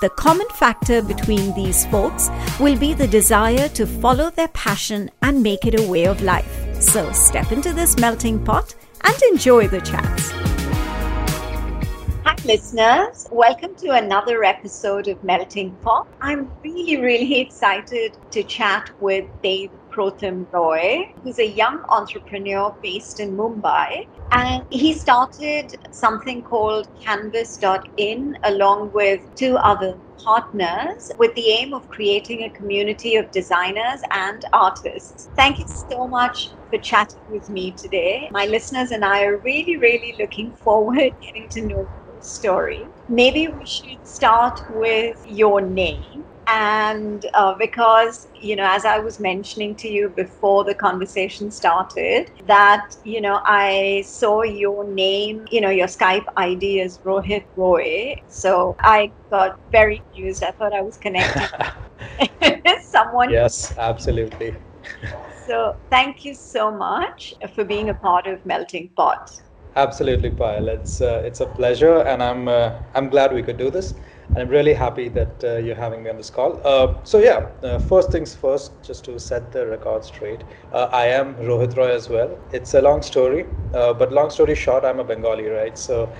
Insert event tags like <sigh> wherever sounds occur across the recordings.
The common factor between these folks will be the desire to follow their passion and make it a way of life. So step into this melting pot and enjoy the chats. Hi, listeners. Welcome to another episode of Melting Pot. I'm really, really <laughs> excited to chat with Dave Protham Roy, who's a young entrepreneur based in Mumbai. And he started something called Canvas.in along with two other partners with the aim of creating a community of designers and artists. Thank you so much for chatting with me today. My listeners and I are really, really looking forward <laughs> getting to know your story. Maybe we should start with your name and uh, because you know as i was mentioning to you before the conversation started that you know i saw your name you know your skype id is rohit roy. So i got very confused. I thought i was connected <laughs> <laughs> someone. Yes absolutely. So thank you so much for being a part of melting pot. Absolutely Payal. it's uh, it's a pleasure and i'm uh, i'm glad we could do this and I'm really happy that uh, you're having me on this call. Uh, so yeah, uh, first things first, just to set the record straight, uh, I am Rohit Roy as well. It's a long story, uh, but long story short, I'm a Bengali, right? So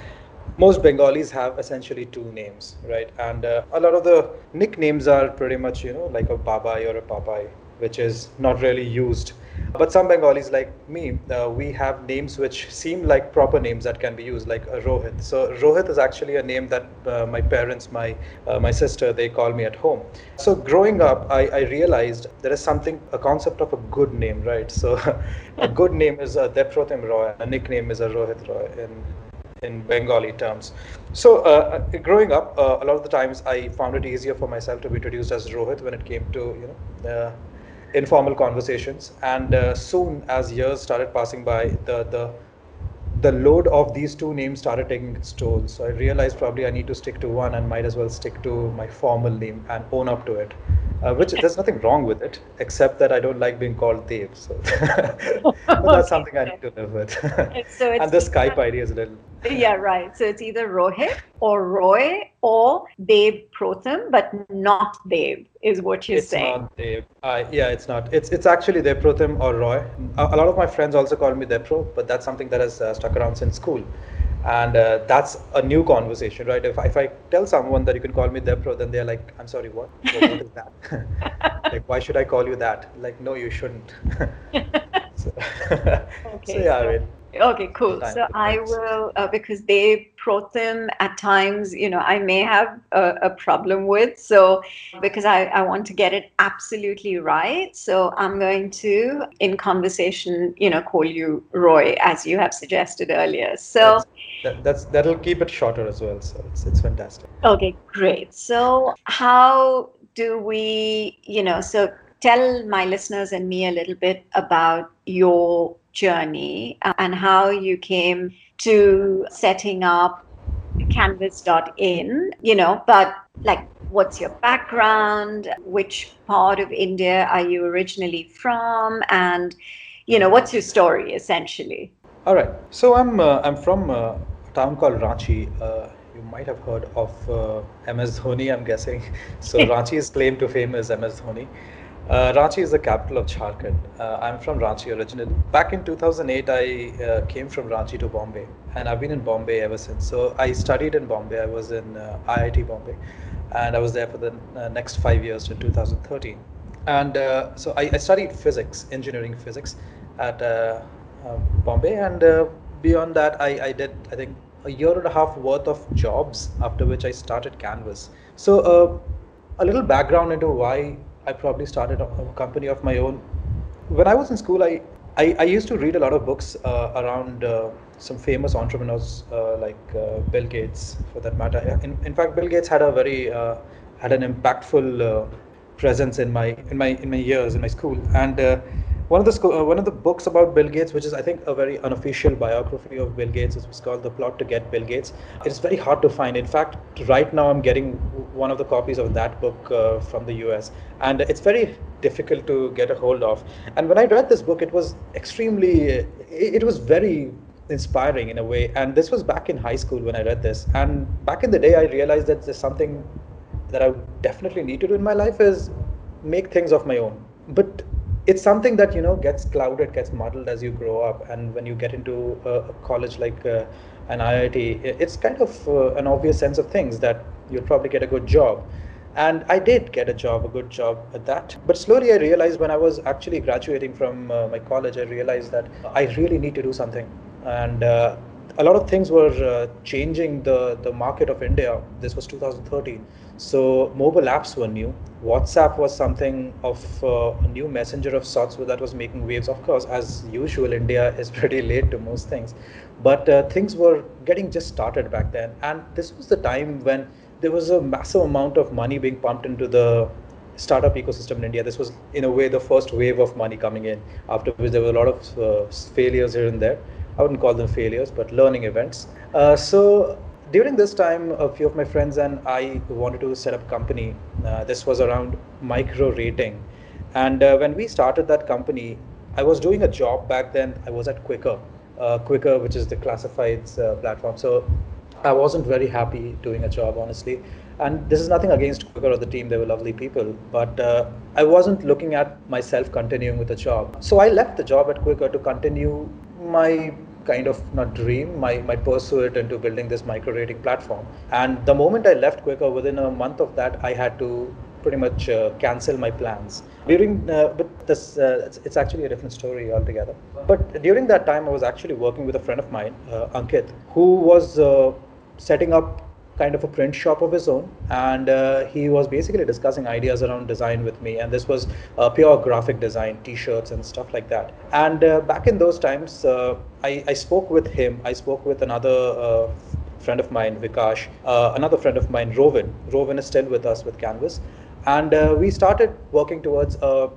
most Bengalis have essentially two names, right? And uh, a lot of the nicknames are pretty much, you know, like a Babai or a Papai, which is not really used but some Bengalis, like me, uh, we have names which seem like proper names that can be used, like uh, Rohit. So Rohit is actually a name that uh, my parents, my uh, my sister, they call me at home. So growing up, I, I realized there is something, a concept of a good name, right? So <laughs> a good name is a Deprotim Roy, a nickname is a Rohit Roy in in Bengali terms. So, uh, growing up, uh, a lot of the times I found it easier for myself to be introduced as Rohit when it came to you know uh, informal conversations. And uh, soon, as years started passing by, the the the load of these two names started taking its toll. So I realized probably I need to stick to one and might as well stick to my formal name and own up to it. Uh, which there's nothing wrong with it, except that I don't like being called Dave. So <laughs> but that's something I need to live with. <laughs> so and the Skype idea is a little. Yeah, right. So it's either Rohit or Roy or Deprotim, but not Dave, is what you're it's saying. It's not Dave. Uh, yeah, it's not. It's it's actually Deprotim or Roy. A, a, lot of my friends also call me Depro, but that's something that has uh, stuck around since school and uh, that's a new conversation right if, if i tell someone that you can call me depro then they're like i'm sorry what what, what is that <laughs> like why should i call you that like no you shouldn't <laughs> <laughs> so, okay, so yeah so, i mean okay cool. So i will uh, because Deprotim at times you know i may have a, a, problem with so because I, I want to get it absolutely right so i'm going to in conversation you know call you roy as you have suggested earlier. So that's, that, that's that'll keep it shorter as well so it's, it's fantastic. Okay great. So how do we you know so tell my listeners and me a little bit about your journey and how you came to setting up canvas.in, you know, but like what's your background, which part of India are you originally from, and you know, what's your story essentially? All right. So I'm uh, I'm from uh, a town called Ranchi. Uh, you might have heard of uh, MS Dhoni, I'm guessing. <laughs> So <laughs> Ranchi's claim to fame is MS Dhoni. Uh, Ranchi is the capital of Jharkhand. Uh, I'm from Ranchi originally. Back in 2008, I uh, came from Ranchi to Bombay, and I've been in Bombay ever since. So I studied in Bombay. I was in uh, IIT Bombay, and I was there for the uh, next five years to 2013. And uh, so I, I, studied physics, engineering physics, at um, Bombay, and beyond that, I, I did I think a year and a half worth of jobs. After which I started Canvas. So a little background into why I probably started a company of my own. When I was in school, I, I, I used to read a lot of books uh, around uh, some famous entrepreneurs uh, like uh, Bill Gates, for that matter. In, in fact, Bill Gates had a very uh, had an impactful uh, presence in my in my in my years in my school, and one of the uh, one of the books about Bill Gates, which is I think a very unofficial biography of Bill Gates, is called The Plot to Get Bill Gates. It's very hard to find. In fact, right now I'm getting one of the copies of that book uh, from the US, and it's very difficult to get a hold of. And when I read this book, it was extremely, it, it was very inspiring in a way. And this was back in high school when I read this. And back in the day, I realized that there's something that I definitely need to do in my life is make things of my own. But it's something that you know gets clouded gets muddled as you grow up. And when you get into a, a college like uh, an IIT it's kind of uh, an obvious sense of things that you'll probably get a good job. And I did get a job a good job at that. But slowly I realized when I was actually graduating from uh, my college I realized that I really need to do something. And uh, a lot of things were uh, changing the, the market of India. This was 2013. So mobile apps were new. WhatsApp was something of uh, a new messenger of sorts that was making waves. Of course, as usual, India <laughs> is pretty late to most things. But uh, things were getting just started back then. And this was the time when there was a massive amount of money being pumped into the startup ecosystem in India. This was, in a way, the first wave of money coming in, after which there were a lot of uh, failures here and there. I wouldn't call them failures, but learning events. Uh, so during this time, a few of my friends and I wanted to set up a company. Uh, this was around micro rating. And uh, when we started that company, I was doing a job back then. I was at Quikr, uh, Quikr, which is the classifieds uh, platform. So I wasn't very happy doing a job, honestly. And this is nothing against Quikr or the team, they were lovely people. But uh, I wasn't looking at myself continuing with the job. So I left the job at Quikr to continue my kind of not dream, my, my pursuit into building this micro rating platform. And the moment I left Quikr, within a month of that, I had to pretty much uh, cancel my plans. During, uh, but this, uh, it's, it's, actually a different story altogether. But during that time, I was actually working with a friend of mine, uh, Ankit, who was uh, setting up kind of a print shop of his own and uh, he was basically discussing ideas around design with me and this was uh, pure graphic design t-shirts and stuff like that. And uh, back in those times uh, I, I, spoke with him i spoke with another uh, friend of mine vikash uh, another friend of mine rovin rovin is still with us with canvas. And we started working towards a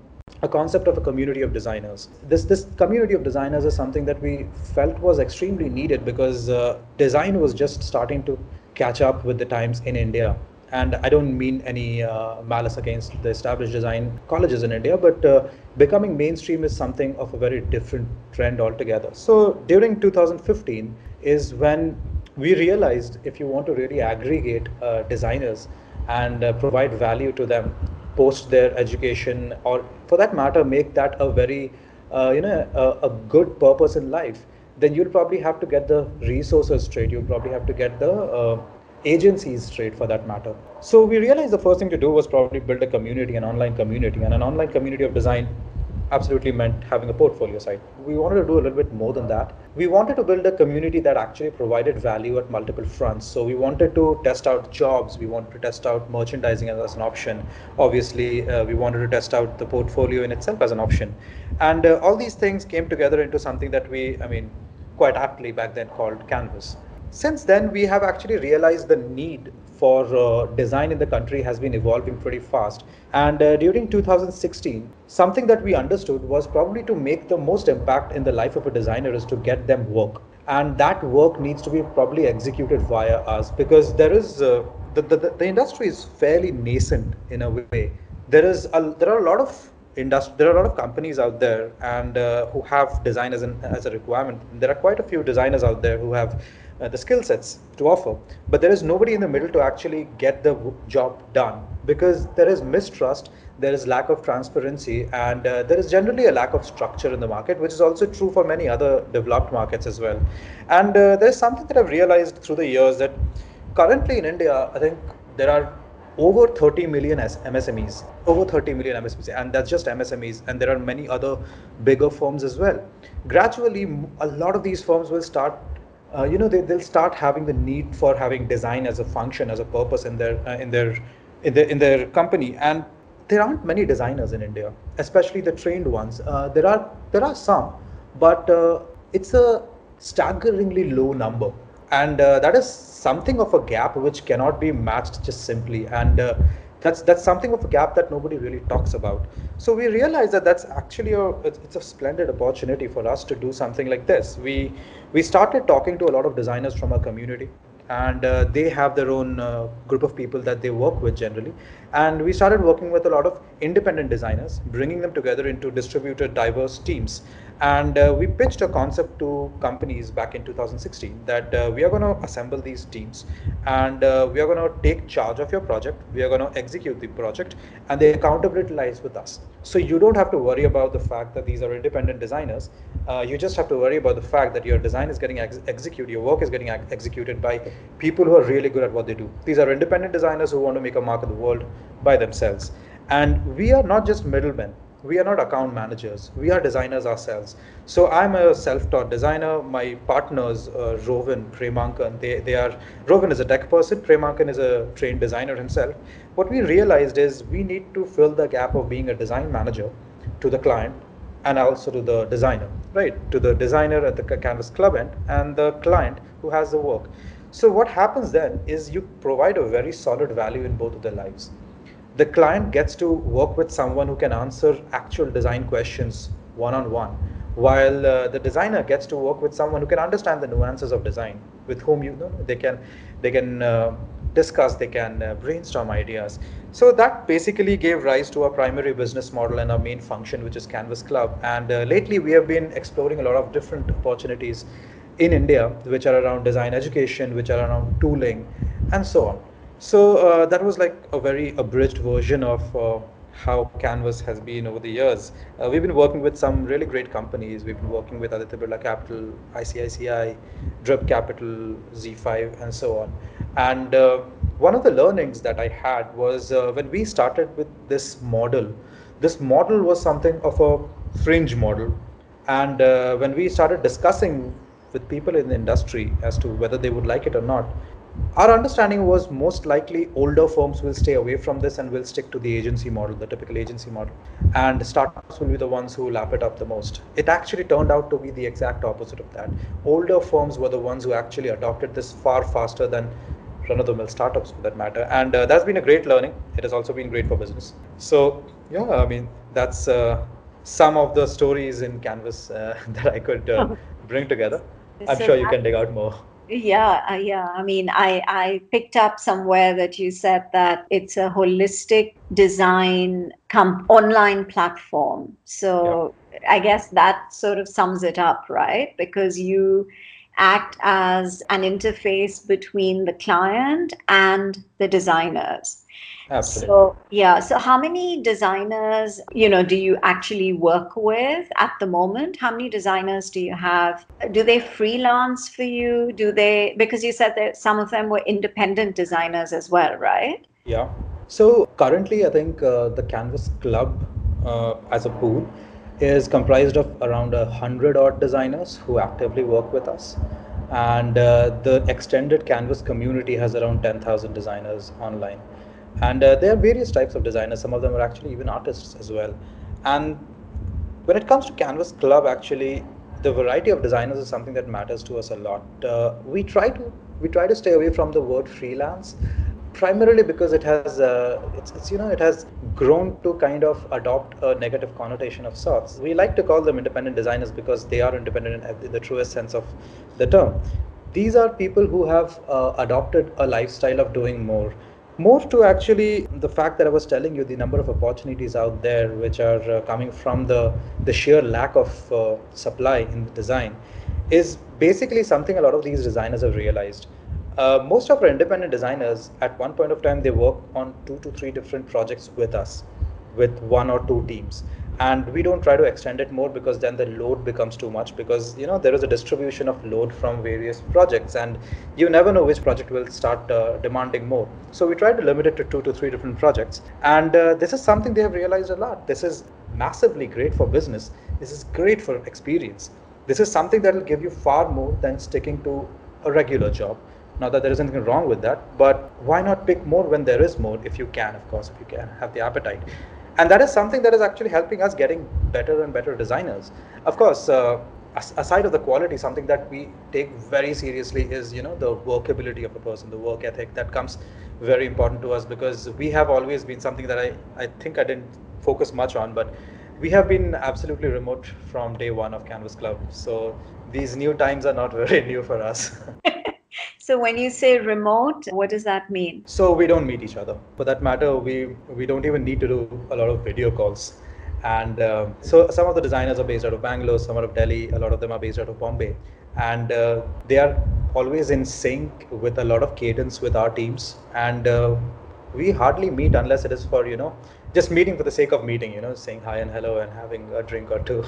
a concept of a community of designers. This this community of designers is something that we felt was extremely needed because uh, design was just starting to catch up with the times in India. And I don't mean any uh, malice against the established design colleges in India, but uh, becoming mainstream is something of a very different trend altogether. So during 2015 is when we realized if you want to really aggregate uh, designers and uh, provide value to them post their education, or for that matter, make that a very uh, you know a, a good purpose in life then you'll probably have to get the resources straight. You'll probably have to get the uh, agencies straight for that matter. So we realized the first thing to do was probably build a community, an online community, and an online community of design absolutely meant having a portfolio site. We wanted to do a little bit more than that. We wanted to build a community that actually provided value at multiple fronts. So we wanted to test out jobs, we wanted to test out merchandising as an option. Obviously, uh, we wanted to test out the portfolio in itself as an option. And uh, all these things came together into something that we, I mean, quite aptly back then called Canvas. Since then, we have actually realized the need for uh, design in the country has been evolving pretty fast. And uh, during 2016, something that we understood was probably to make the most impact in the life of a designer is to get them work. And that work needs to be probably executed via us because there is uh, the, the, the industry is fairly nascent in a way. There is a, there are a lot of industry there are a lot of companies out there and uh, who have design as, as a requirement there are quite a few designers out there who have uh, the skill sets to offer but there is nobody in the middle to actually get the job done because there is mistrust there is lack of transparency and uh, there is generally a lack of structure in the market which is also true for many other developed markets as well and uh, there's something that i've realized through the years that currently in india i think there are over 30 million MSMEs, over 30 million MSMEs, and that's just MSMEs, and there are many other bigger firms as well. Gradually, a lot of these firms will start, uh, you know, they, they'll start having the need for having design as a function, as a purpose in their uh, in their in their in their company, and there aren't many designers in India, especially the trained ones. Uh, there are there are some, but uh, it's a staggeringly low number. And uh, that is something of a gap which cannot be matched just simply. And uh, that's that's something of a gap that nobody really talks about. So we realize that that's actually a it's a splendid opportunity for us to do something like this. We we started talking to a lot of designers from our community and uh, they have their own uh, group of people that they work with generally. And we started working with a lot of independent designers bringing them together into distributed diverse teams and uh, we pitched a concept to companies back in 2016 that uh, we are going to assemble these teams and uh, we are going to take charge of your project. We are going to execute the project and the accountability lies with us. So you don't have to worry about the fact that these are independent designers. Uh, you just have to worry about the fact that your design is getting ex- executed, your work is getting ex- executed by people who are really good at what they do. These are independent designers who want to make a mark in the world by themselves. And we are not just middlemen we are not account managers. We are designers ourselves. So i'm a self-taught designer. My partners uh, Rovin Premankan they, they are Rovin is a tech person. Premankan is a trained designer himself. What we realized is we need to fill the gap of being a design manager to the client and also to the designer right? To the designer at the canvas club end and the client who has the work. So what happens then is you provide a very solid value in both of their lives the client gets to work with someone who can answer actual design questions one on one while uh, the designer gets to work with someone who can understand the nuances of design with whom you know they can they can uh, discuss they can uh, brainstorm ideas. So that basically gave rise to our primary business model and our main function which is canvas club. And uh, lately we have been exploring a lot of different opportunities in india which are around design education which are around tooling and so on so uh, that was like a very abridged version of uh, how Canvas has been over the years. Uh, we've been working with some really great companies. We've been working with Aditya Birla Capital, ICICI, Drip Capital, ZEE5, and so on. And uh, one of the learnings that I had was uh, when we started with this model, this model was something of a fringe model. And uh, when we started discussing with people in the industry as to whether they would like it or not, our understanding was most likely older firms will stay away from this and will stick to the agency model, the typical agency model. And startups will be the ones who lap it up the most. It actually turned out to be the exact opposite of that. Older firms were the ones who actually adopted this far faster than run of the mill startups for that matter. And uh, that's been a great learning. It has also been great for business. So, yeah, I mean, that's uh, some of the stories in Canvas uh, <laughs> that I could uh, <laughs> bring together. I'm sure you can dig out more. Yeah, uh, yeah. I mean, I I picked up somewhere that you said that it's a holistic design com- online platform. So yeah. I guess that sort of sums it up, right? Because you act as an interface between the client and the designers. Absolutely. So yeah. So how many designers, you know, do you actually work with at the moment? How many designers do you have? Do they freelance for you? Do they because you said that some of them were independent designers as well, right? Yeah. So currently, I think uh, the Canvas Club uh, as a pool is comprised of around a hundred odd designers who actively work with us and uh, the extended canvas community has around 10,000 designers online and uh, there are various types of designers. Some of them are actually even artists as well. And when it comes to canvas club actually the variety of designers is something that matters to us a lot. Uh, we try to we try to stay away from the word freelance primarily because it has uh, it's, it's, you know it has grown to kind of adopt a negative connotation of sorts. We like to call them independent designers because they are independent in, the truest sense of the term. These are people who have uh, adopted a lifestyle of doing more more to actually the fact that I was telling you the number of opportunities out there which are uh, coming from the the sheer lack of uh, supply in design is basically something a lot of these designers have realized. Uh, most of our independent designers at one point of time they work on two to three different projects with us with one or two teams and we don't try to extend it more because then the load becomes too much because you know there is a distribution of load from various projects and you never know which project will start uh, demanding more. So we try to limit it to two to three different projects. And uh, this is something they have realized a lot. This is massively great for business. This is great for experience. This is something that will give you far more than sticking to a regular job. Not that there is anything wrong with that but why not pick more when there is more if you can of course if you can have the appetite and that is something that is actually helping us getting better and better designers. Of course uh, aside of the quality something that we take very seriously is you know the workability of a person the work ethic that comes very important to us because we have always been something that i i think i didn't focus much on but we have been absolutely remote from day one of canvas club. So these new times are not <laughs> very new for us <laughs> So when you say remote, what does that mean? So we don't meet each other. For that matter, we we don't even need to do a lot of video calls. And uh, so some of the designers are based out of Bangalore, some are of Delhi, a lot of them are based out of Bombay, and uh, they are always in sync with a lot of cadence with our teams. And uh, we hardly meet unless it is for you know just meeting for the sake of meeting, you know, saying hi and hello and having a drink or two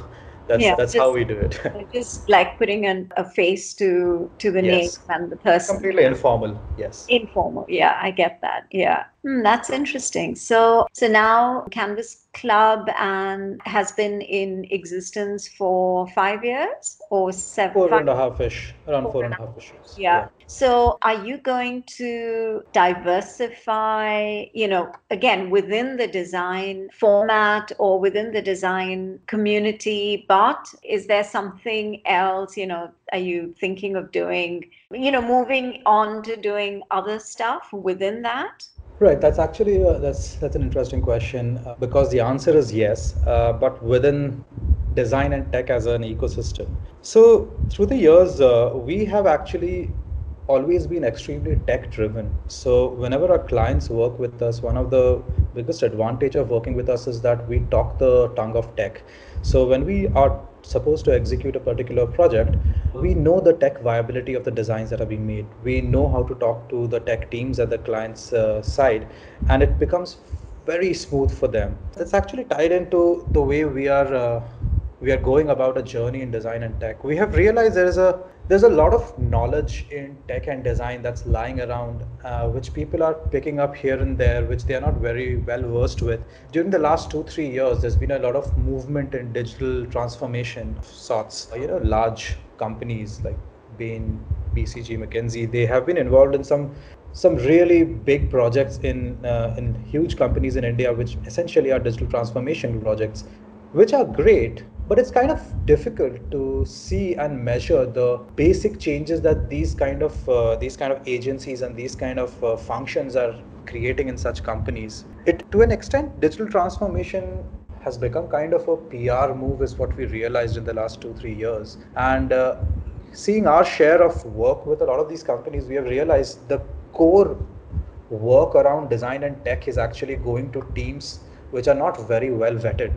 that's yeah, that's just, how we do it. <laughs> just like putting an, a face to to the yes. name and the person. Completely informal yes. Informal yeah i get that yeah Hmm, that's interesting. So, so now Canvas Club and has been in existence for five years or seven. Four five, and a half ish, around four, four and a half ish. Yeah. yeah. So, are you going to diversify? You know, again within the design format or within the design community, but is there something else? You know, are you thinking of doing? You know, moving on to doing other stuff within that? Right. That's actually uh, that's that's an interesting question uh, because the answer is yes, uh, but within design and tech as an ecosystem. So through the years, uh, we have actually always been extremely tech driven. So whenever our clients work with us, one of the biggest advantage of working with us is that we talk the tongue of tech. So when we are supposed to execute a particular project, we know the tech viability of the designs that are being made. We know how to talk to the tech teams at the client's uh, side, and it becomes very smooth for them. It's actually tied into the way we are uh, we are going about a journey in design and tech. We have realized there is a there's a lot of knowledge in tech and design that's lying around, uh, which people are picking up here and there, which they are not very well versed with. During the last two, three years, there's been a lot of movement in digital transformation of sorts. You know, large companies like Bain, BCG, McKinsey, they have been involved in some some really big projects in uh, in huge companies in India, which essentially are digital transformation projects, which are great but it's kind of difficult to see and measure the basic changes that these kind of uh, these kind of agencies and these kind of uh, functions are creating in such companies. It to an extent digital transformation has become kind of a pr move is what we realized in the last 2 3 years. And uh, seeing our share of work with a lot of these companies we have realized the core work around design and tech is actually going to teams which are not very well vetted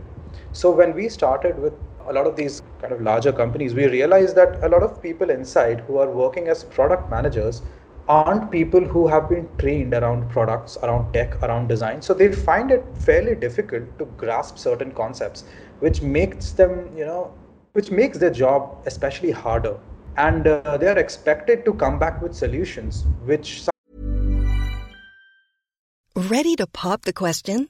so when we started with a lot of these kind of larger companies, we realized that a lot of people inside who are working as product managers aren't people who have been trained around products, around tech, around design. So they find it fairly difficult to grasp certain concepts, which makes them, you know, which makes their job especially harder. And uh, they are expected to come back with solutions, which. Ready to pop the question?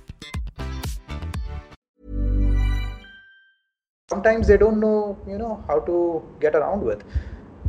sometimes they don't know you know how to get around with.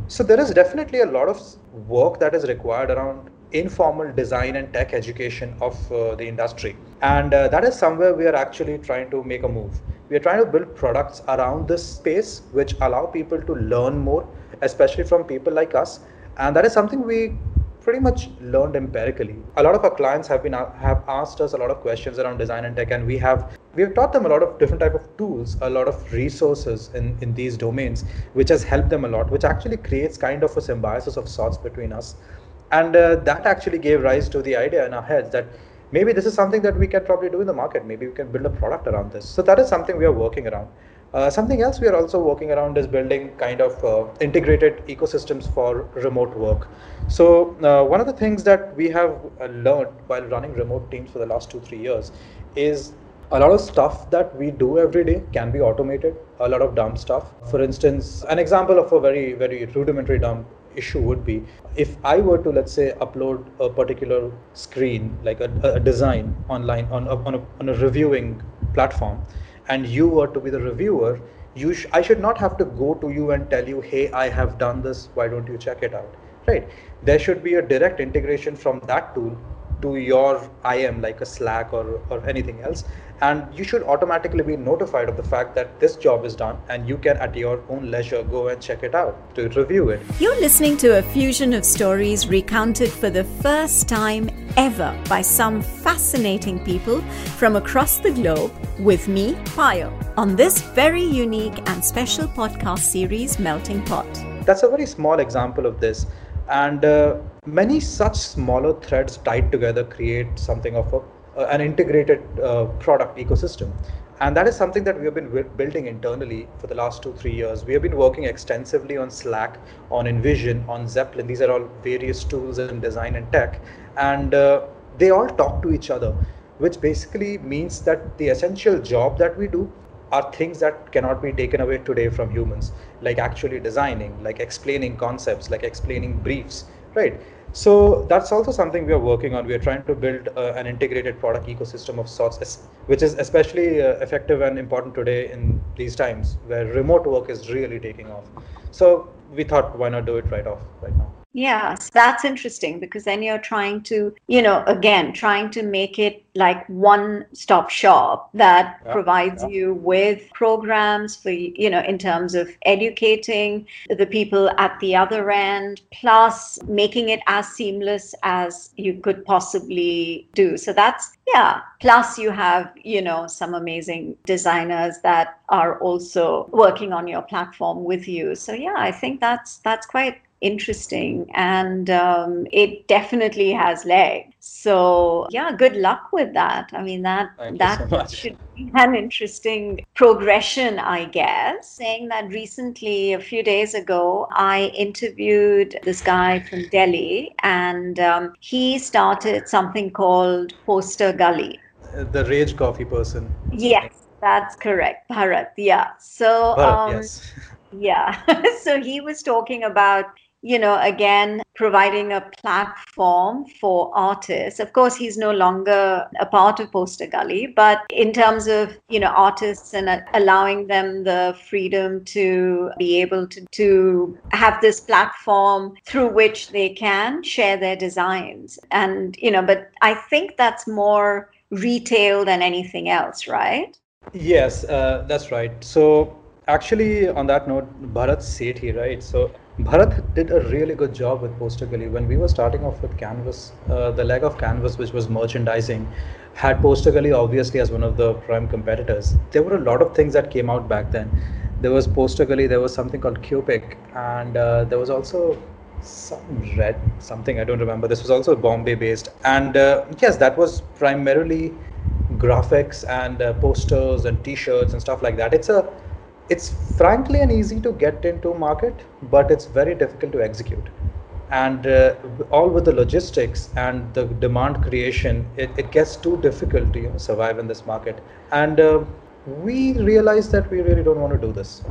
So there is definitely a lot of work that is required around informal design and tech education of uh, the industry. And uh, that is somewhere we are actually trying to make a move. We are trying to build products around this space which allow people to learn more especially from people like us. And that is something we pretty much learned empirically. A lot of our clients have been have asked us a lot of questions around design and tech, and we have we have taught them a lot of different type of tools, a lot of resources in in these domains, which has helped them a lot, which actually creates kind of a symbiosis of sorts between us, and uh, that actually gave rise to the idea in our heads that maybe this is something that we can probably do in the market. Maybe we can build a product around this. So that is something we are working around. Uh, something else we are also working around is building kind of uh, integrated ecosystems for remote work. So uh, one of the things that we have uh, learned while running remote teams for the last two three years is a lot of stuff that we do every day can be automated. A lot of dumb stuff. For instance, an example of a very very rudimentary dumb issue would be if I were to let's say upload a particular screen like a, a design online on a, on a, on a reviewing platform and you were to be the reviewer you sh- i should not have to go to you and tell you hey i have done this why don't you check it out right there should be a direct integration from that tool to your IM like a Slack or, or anything else. And you should automatically be notified of the fact that this job is done and you can at your own leisure go and check it out to review it. You're listening to a fusion of stories recounted for the first time ever by some fascinating people from across the globe with me, Payal, on this very unique and special podcast series, Melting Pot. That's a very small example of this and uh, many such smaller threads tied together create something of a, an integrated uh, product ecosystem. And that is something that we have been building internally for the last two three years. We have been working extensively on slack on InVision on Zeplin. These are all various tools in design and tech. And uh, they all talk to each other which basically means that the essential job that we do are things that cannot be taken away today from humans like actually designing like explaining concepts like explaining briefs right so that's also something we are working on. We are trying to build uh, an integrated product ecosystem of sorts which is especially uh, effective and important today in these times where remote work is really taking off. So we thought why not do it right off right now Yes, that's interesting because then you're trying to, you know, again, trying to make it like one stop shop that yeah, provides yeah. you with programs for, you know, in terms of educating the people at the other end, plus making it as seamless as you could possibly do. So that's, yeah. Plus, you have, you know, some amazing designers that are also working on your platform with you. So, yeah, I think that's that's quite interesting and um, it definitely has legs. So yeah, good luck with that. I mean that Thank that so should be an interesting progression, I guess. Saying that recently, a few days ago, I interviewed this guy from Delhi, and um, he started something called Poster Gully. The Rage Coffee person. Yes, that's correct, Bharat. Yeah. So. Bharat, um, yes. <laughs> Yeah. <laughs> so he was talking about you know, again, providing a platform for artists. Of course, he's no longer a part of Poster Gully, but in terms of, you know, artists and uh, allowing them the freedom to be able to, to have this platform through which they can share their designs. And, you know, but I think that's more retail than anything else, right? Yes, uh, that's right. So, actually, on that note, Bharat Sethi, right? So, Bharat did a really good job with Poster Gully. When we were starting off with Canvas, uh, the leg of Canvas, which was merchandising, had Poster Gully obviously as one of the prime competitors. There were a lot of things that came out back then. There was Poster Gully, there was something called Cupic, and uh, there was also some red something I don't remember. This was also Bombay based, and uh, yes, that was primarily graphics and uh, posters and T-shirts and stuff like that. It's a it's frankly an easy to get into market, but it's very difficult to execute. And uh, all with the logistics and the demand creation, it, it gets too difficult to you know, survive in this market. And uh, we realized that we really don't want to do this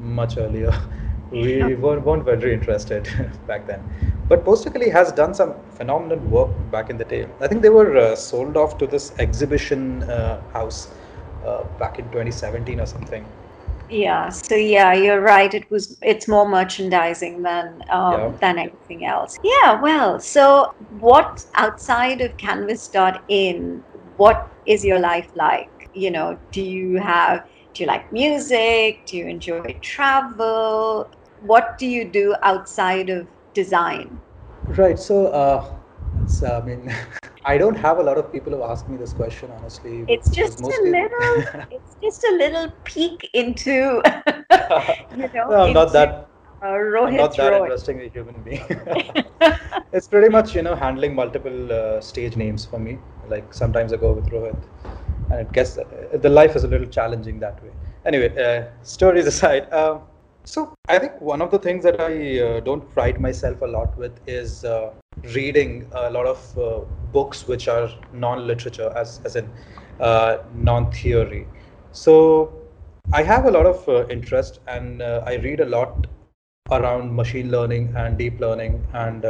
much earlier. <laughs> we weren't, weren't very interested <laughs> back then. But Poster Gully has done some phenomenal work back in the day. I think they were uh, sold off to this exhibition uh, house uh, back in 2017 or something. Yeah, so yeah, you're right. It was it's more merchandising than um, Yeah. than anything else. Yeah, well, so what outside of Canvas.in, what is your life like? You know, do you have do you like music? Do you enjoy travel? What do you do outside of design? Right. So, uh, it's, I mean, <laughs> I don't have a lot of people who ask me this question, honestly. It's just a little <laughs> it's just a little peek into <laughs> you know No, I'm not that. uh, I'm not that Roy. interesting a human being. <laughs> it's pretty much you know handling multiple uh, stage names for me. Like sometimes I go with Rohit, and it gets uh, the life is a little challenging that way. Anyway, uh, stories aside, um, so I think one of the things that I uh, don't pride myself a lot with is uh, reading a lot of uh, books which are non-literature, as as in uh, non-theory. So I have a lot of uh, interest, and uh, I read a lot around machine learning and deep learning and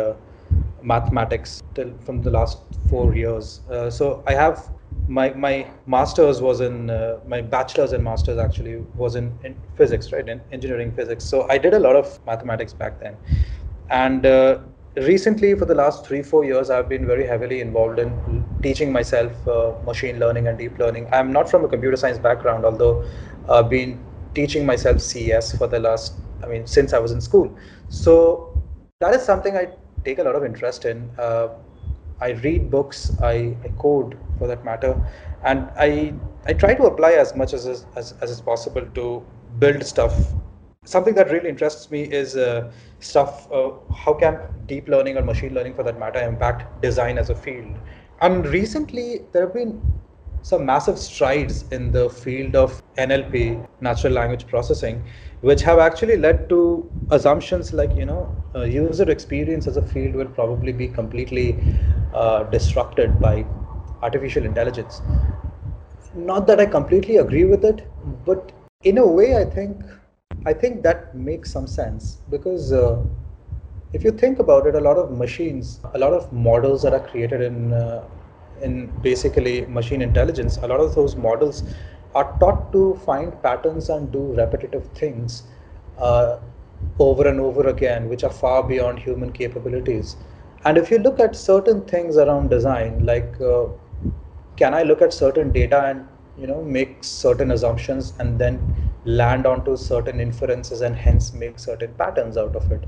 mathematics till from the last four years. So I have my my master's was in uh, my bachelor's and master's actually was in, in physics, right, in engineering physics. So I did a lot of mathematics back then, and uh, recently for the last three four years I've been very heavily involved in teaching myself uh, machine learning and deep learning. I'm not from a computer science background, although I've been teaching myself CS for the last I mean since I was in school. So that is something I take a lot of interest in. I read books, I, I code for that matter, and I I try to apply as much as as, as, as is possible to build stuff. Something that really interests me is uh, stuff. Uh, how can deep learning or machine learning, for that matter, impact design as a field? And recently, there have been some massive strides in the field of NLP, natural language processing, which have actually led to assumptions like, you know, uh, user experience as a field will probably be completely uh, disrupted by artificial intelligence. Not that I completely agree with it, but in a way, I think I think that makes some sense because uh, if you think about it, a lot of machines, a lot of models that are created in uh, in basically machine intelligence, a lot of those models are taught to find patterns and do repetitive things uh, over and over again, which are far beyond human capabilities. And if you look at certain things around design, like uh, can I look at certain data and you know make certain assumptions and then land onto certain inferences and hence make certain patterns out of it?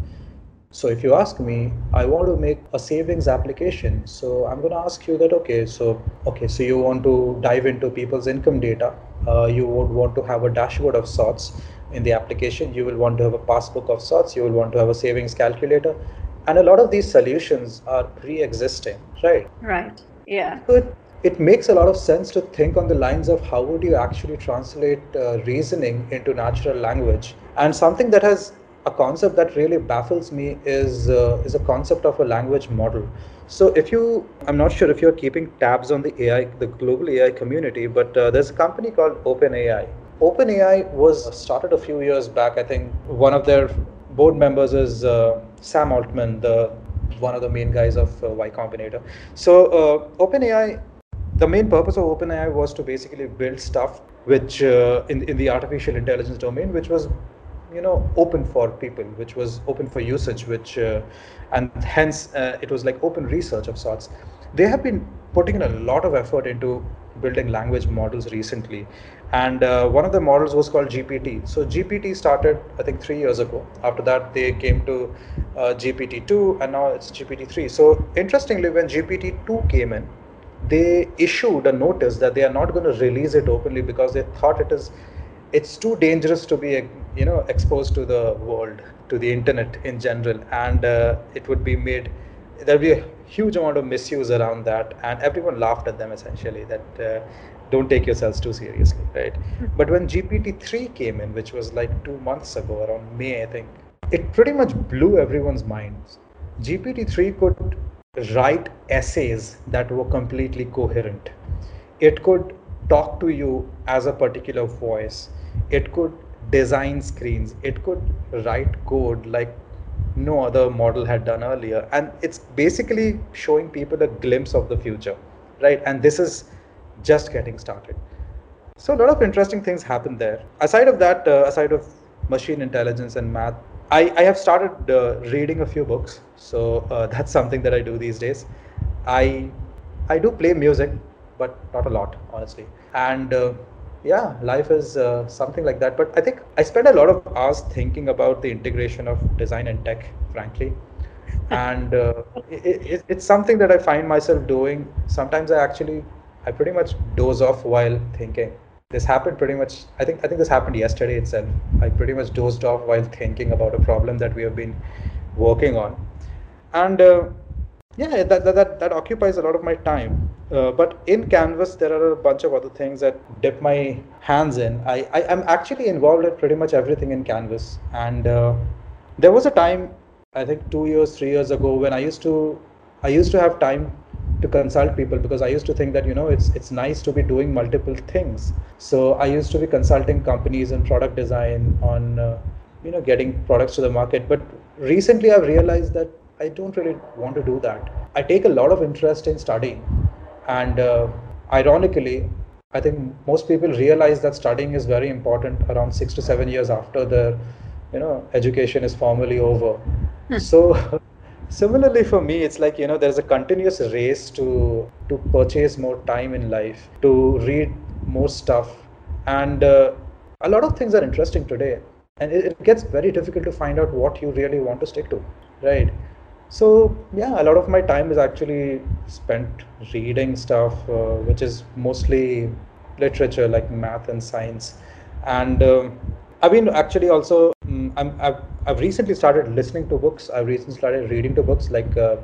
So if you ask me, I want to make a savings application. So I'm going to ask you that okay, so okay, so you want to dive into people's income data. Uh, you would want to have a dashboard of sorts in the application. You will want to have a passbook of sorts. You will want to have a savings calculator, and a lot of these solutions are pre-existing, right? Right. Yeah. So it, it makes a lot of sense to think on the lines of how would you actually translate uh, reasoning into natural language and something that has a concept that really baffles me is uh, is a concept of a language model. So if you i'm not sure if you're keeping tabs on the ai the global ai community but uh, there's a company called openai. Openai was started a few years back. I think one of their board members is uh, sam altman the one of the main guys of uh, y combinator. So uh, openai the main purpose of OpenAI was to basically build stuff which uh, in in the artificial intelligence domain, which was you know open for people, which was open for usage, which uh, and hence uh, it was like open research of sorts. They have been putting in a lot of effort into building language models recently, and uh, one of the models was called GPT. So GPT started I think three years ago. After that, they came to uh, GPT-2, and now it's GPT-3. So interestingly, when GPT-2 came in they issued a notice that they are not going to release it openly because they thought it is it's too dangerous to be you know exposed to the world to the internet in general and uh, it would be made there'll be a huge amount of misuse around that and everyone laughed at them essentially that uh, don't take yourselves too seriously, right? But when GPT-3 came in, which was like two months ago, around May, I think, it pretty much blew everyone's minds. GPT-3 could write essays that were completely coherent. It could talk to you as a particular voice. It could design screens. It could write code like no other model had done earlier. And it's basically showing people a glimpse of the future, right? And this is just getting started. So a lot of interesting things happen there. Aside of that, uh, aside of machine intelligence and math, I, I have started uh, reading a few books. So uh, <laughs> that's something that I do these days. I I do play music, but not a lot, honestly. And uh, yeah, life is uh, something like that. But I think I spend a lot of hours thinking about the integration of design and tech, frankly. And uh, <laughs> it, it, it's something that I find myself doing. Sometimes I actually I pretty much doze off while thinking. This happened pretty much. I think I think this happened yesterday itself. I pretty much dozed off while thinking about a problem that we have been working on, and uh, yeah, that, that that that occupies a lot of my time. Uh, but in Canvas, there are a bunch of other things that dip my hands in. I, I am actually involved in pretty much everything in Canvas, and uh, there was a time, I think two years, three years ago, when I used to I used to have time to consult people because I used to think that you know it's it's nice to be doing multiple things. So I used to be consulting companies in product design on uh, you know getting products to the market. But recently I've realized that I don't really want to do that. I take a lot of interest in studying, and uh, ironically, I think most people realize that studying is very important around six to seven years after their you know education is formally over. Hmm. So <laughs> similarly for me it's like you know there's a continuous race to to purchase more time in life to read more stuff and uh, a lot of things are interesting today and it, it, gets very difficult to find out what you really want to stick to right so yeah a lot of my time is actually spent reading stuff uh, which is mostly literature like math and science and um, I've been actually also um, I'm, I've, I've recently started listening to books. I've recently started reading to books. Like uh,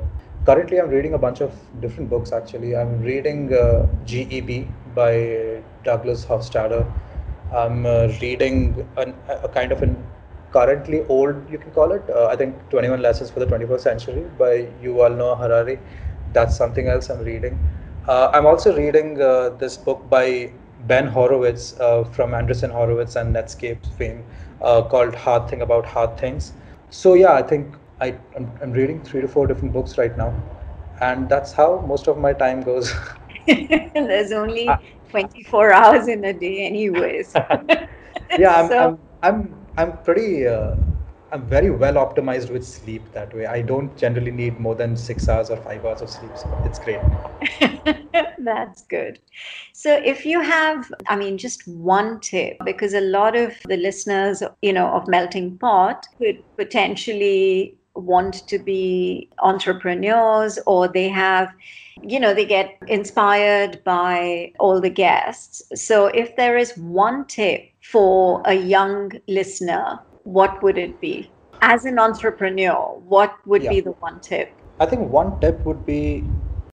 currently, I'm reading a bunch of different books. Actually, I'm reading uh, GEB by Douglas Hofstadter. I'm uh, reading an, a kind of an currently old, you can call it. Uh, I think 21 Lessons for the 21st Century by Yuval Noah Harari. That's something else I'm reading. Uh, I'm also reading uh, this book by Ben Horowitz uh, from Andreessen Horowitz and Netscape fame uh, called Hard Thing About Hard Things. So yeah, I think I, I'm, I'm, reading three to four different books right now, and that's how most of my time goes. <laughs> <laughs> There's only uh, 24 hours in a day, anyways. <laughs> yeah, I'm, so, I'm, I'm, I'm pretty uh, I'm very well optimized with sleep that way. I don't generally need more than six hours or five hours of sleep. So it's great. <laughs> That's good. So if you have, I mean, just one tip, because a lot of the listeners, you know, of Melting Pot could potentially want to be entrepreneurs or they have you know they get inspired by all the guests so if there is one tip for a young listener what would it be? As an entrepreneur, what would yeah. be the one tip? I think one tip would be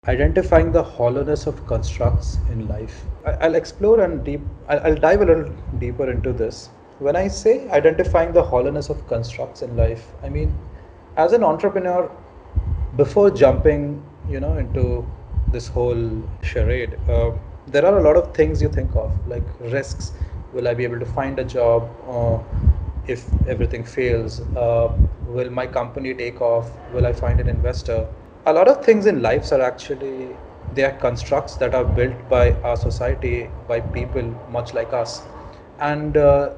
identifying the hollowness of constructs in life. I'll explore and deep. I'll dive a little deeper into this. When I say identifying the hollowness of constructs in life, I mean, as an entrepreneur, before jumping, you know, into this whole charade, uh, there are a lot of things you think of, like risks. Will I be able to find a job? Uh, if everything fails uh, will my company take off will i find an investor a lot of things in lives are actually they are constructs that are built by our society by people much like us and uh,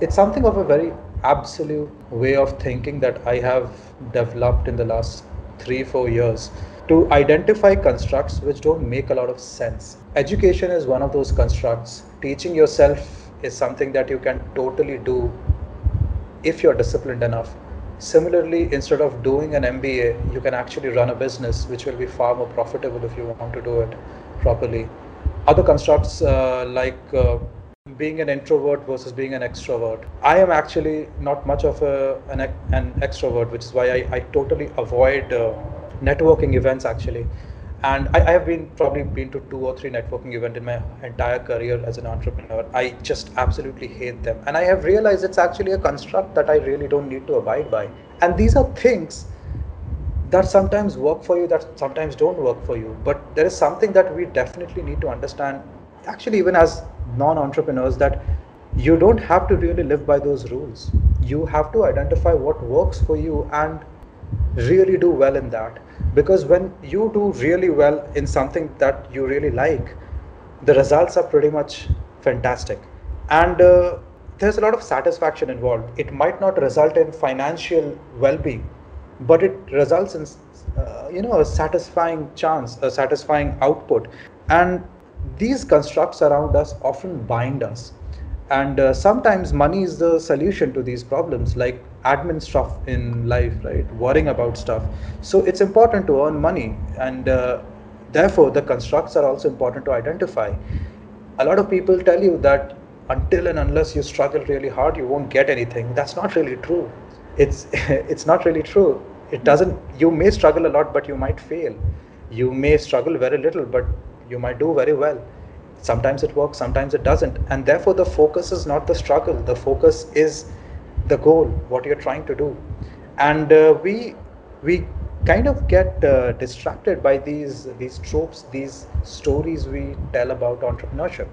it's something of a very absolute way of thinking that i have developed in the last three four years to identify constructs which don't make a lot of sense education is one of those constructs teaching yourself is something that you can totally do if you're disciplined enough. Similarly, instead of doing an MBA, you can actually run a business which will be far more profitable if you want to do it properly. Other constructs uh, like uh, being an introvert versus being an extrovert. I am actually not much of a, an, an extrovert, which is why I, I totally avoid uh, networking events actually. and I, I, have been probably been to two or three networking events in my entire career as an entrepreneur. I just absolutely hate them. And i have realized it's actually a construct that i really don't need to abide by. And these are things that sometimes work for you that sometimes don't work for you. But there is something that we definitely need to understand. Actually even as non-entrepreneurs that you don't have to really live by those rules. You have to identify what works for you and really do well in that. Because when you do really well in something that you really like the results are pretty much fantastic. And uh, there's a lot of satisfaction involved. It might not result in financial well-being but it results in uh, you know a satisfying chance a satisfying output. And these constructs around us often bind us. And uh, sometimes money is the solution to these problems like admin stuff in life right? Worrying about stuff. So it's important to earn money. And uh, therefore the constructs are also important to identify. A lot of people tell you that until and unless you struggle really hard you won't get anything. That's not really true. It's <laughs> it's not really true. It doesn't you may struggle a lot but you might fail. You may struggle very little but you might do very well. Sometimes it works sometimes it doesn't. And therefore the focus is not the struggle. The focus is the goal what you're trying to do. And uh, we we kind of get uh, distracted by these these tropes these stories we tell about entrepreneurship.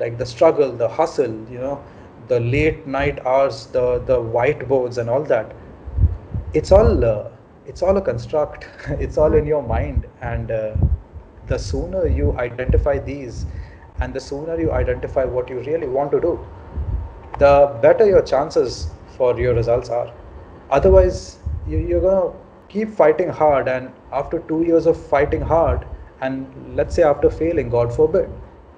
Like the struggle the hustle you know the late night hours the the whiteboards and all that. It's all uh, it's all a construct. <laughs> It's all in your mind. And uh, the sooner you identify these and the sooner you identify what you really want to do the better your chances for your results are. Otherwise you, you're going to keep fighting hard and after two years of fighting hard and let's say after failing god forbid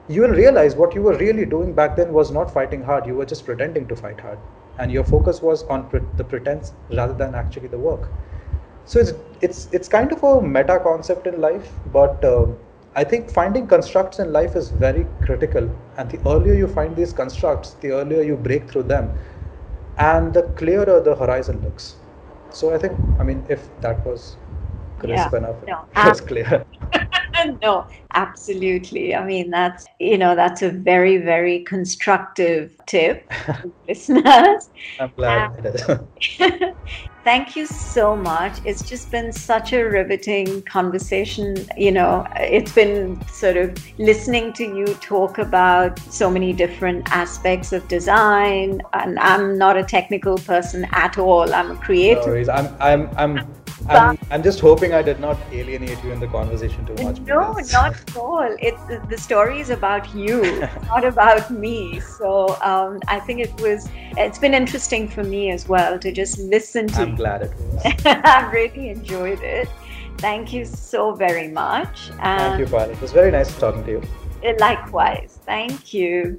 you will realize what you were really doing back then was not fighting hard. You were just pretending to fight hard and your focus was on the pretense rather than actually the work so it's it's it's kind of a meta concept in life but uh, I think finding constructs in life is very critical. And the earlier you find these constructs, the earlier you break through them, and the clearer the horizon looks. So I think, I mean, if that was crisp yeah, enough, no, that's clear. <laughs> <laughs> no, absolutely. I mean, that's, you know, that's a very, very constructive tip, <laughs> listeners. I'm glad. Um, <laughs> thank you so much. It's just been such a riveting conversation. You know, it's been sort of listening to you talk about so many different aspects of design. And I'm not a technical person at all. I'm a creative. No I'm, I'm, I'm I'm, I'm just hoping I did not alienate you in the conversation too much. No, because... not at all. It the story is about you, <laughs> not about me. So um, I think it was. It's been interesting for me as well to just listen to. I'm glad it was. <laughs> I really enjoyed it. Thank you so very much. And Thank you, Violet. It was very nice talking to you. Likewise. Thank you.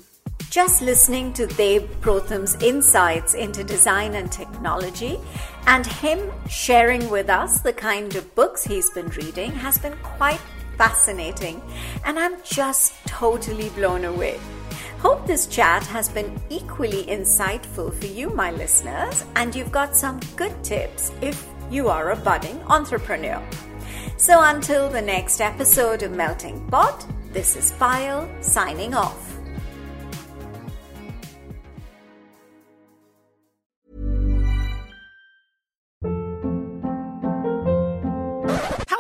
Just listening to Deb Protham's insights into design and technology and him sharing with us the kind of books he's been reading has been quite fascinating, and I'm just totally blown away. Hope this chat has been equally insightful for you, my listeners, and you've got some good tips if you are a budding entrepreneur. So until the next episode of Melting Pot, this is Payal signing off.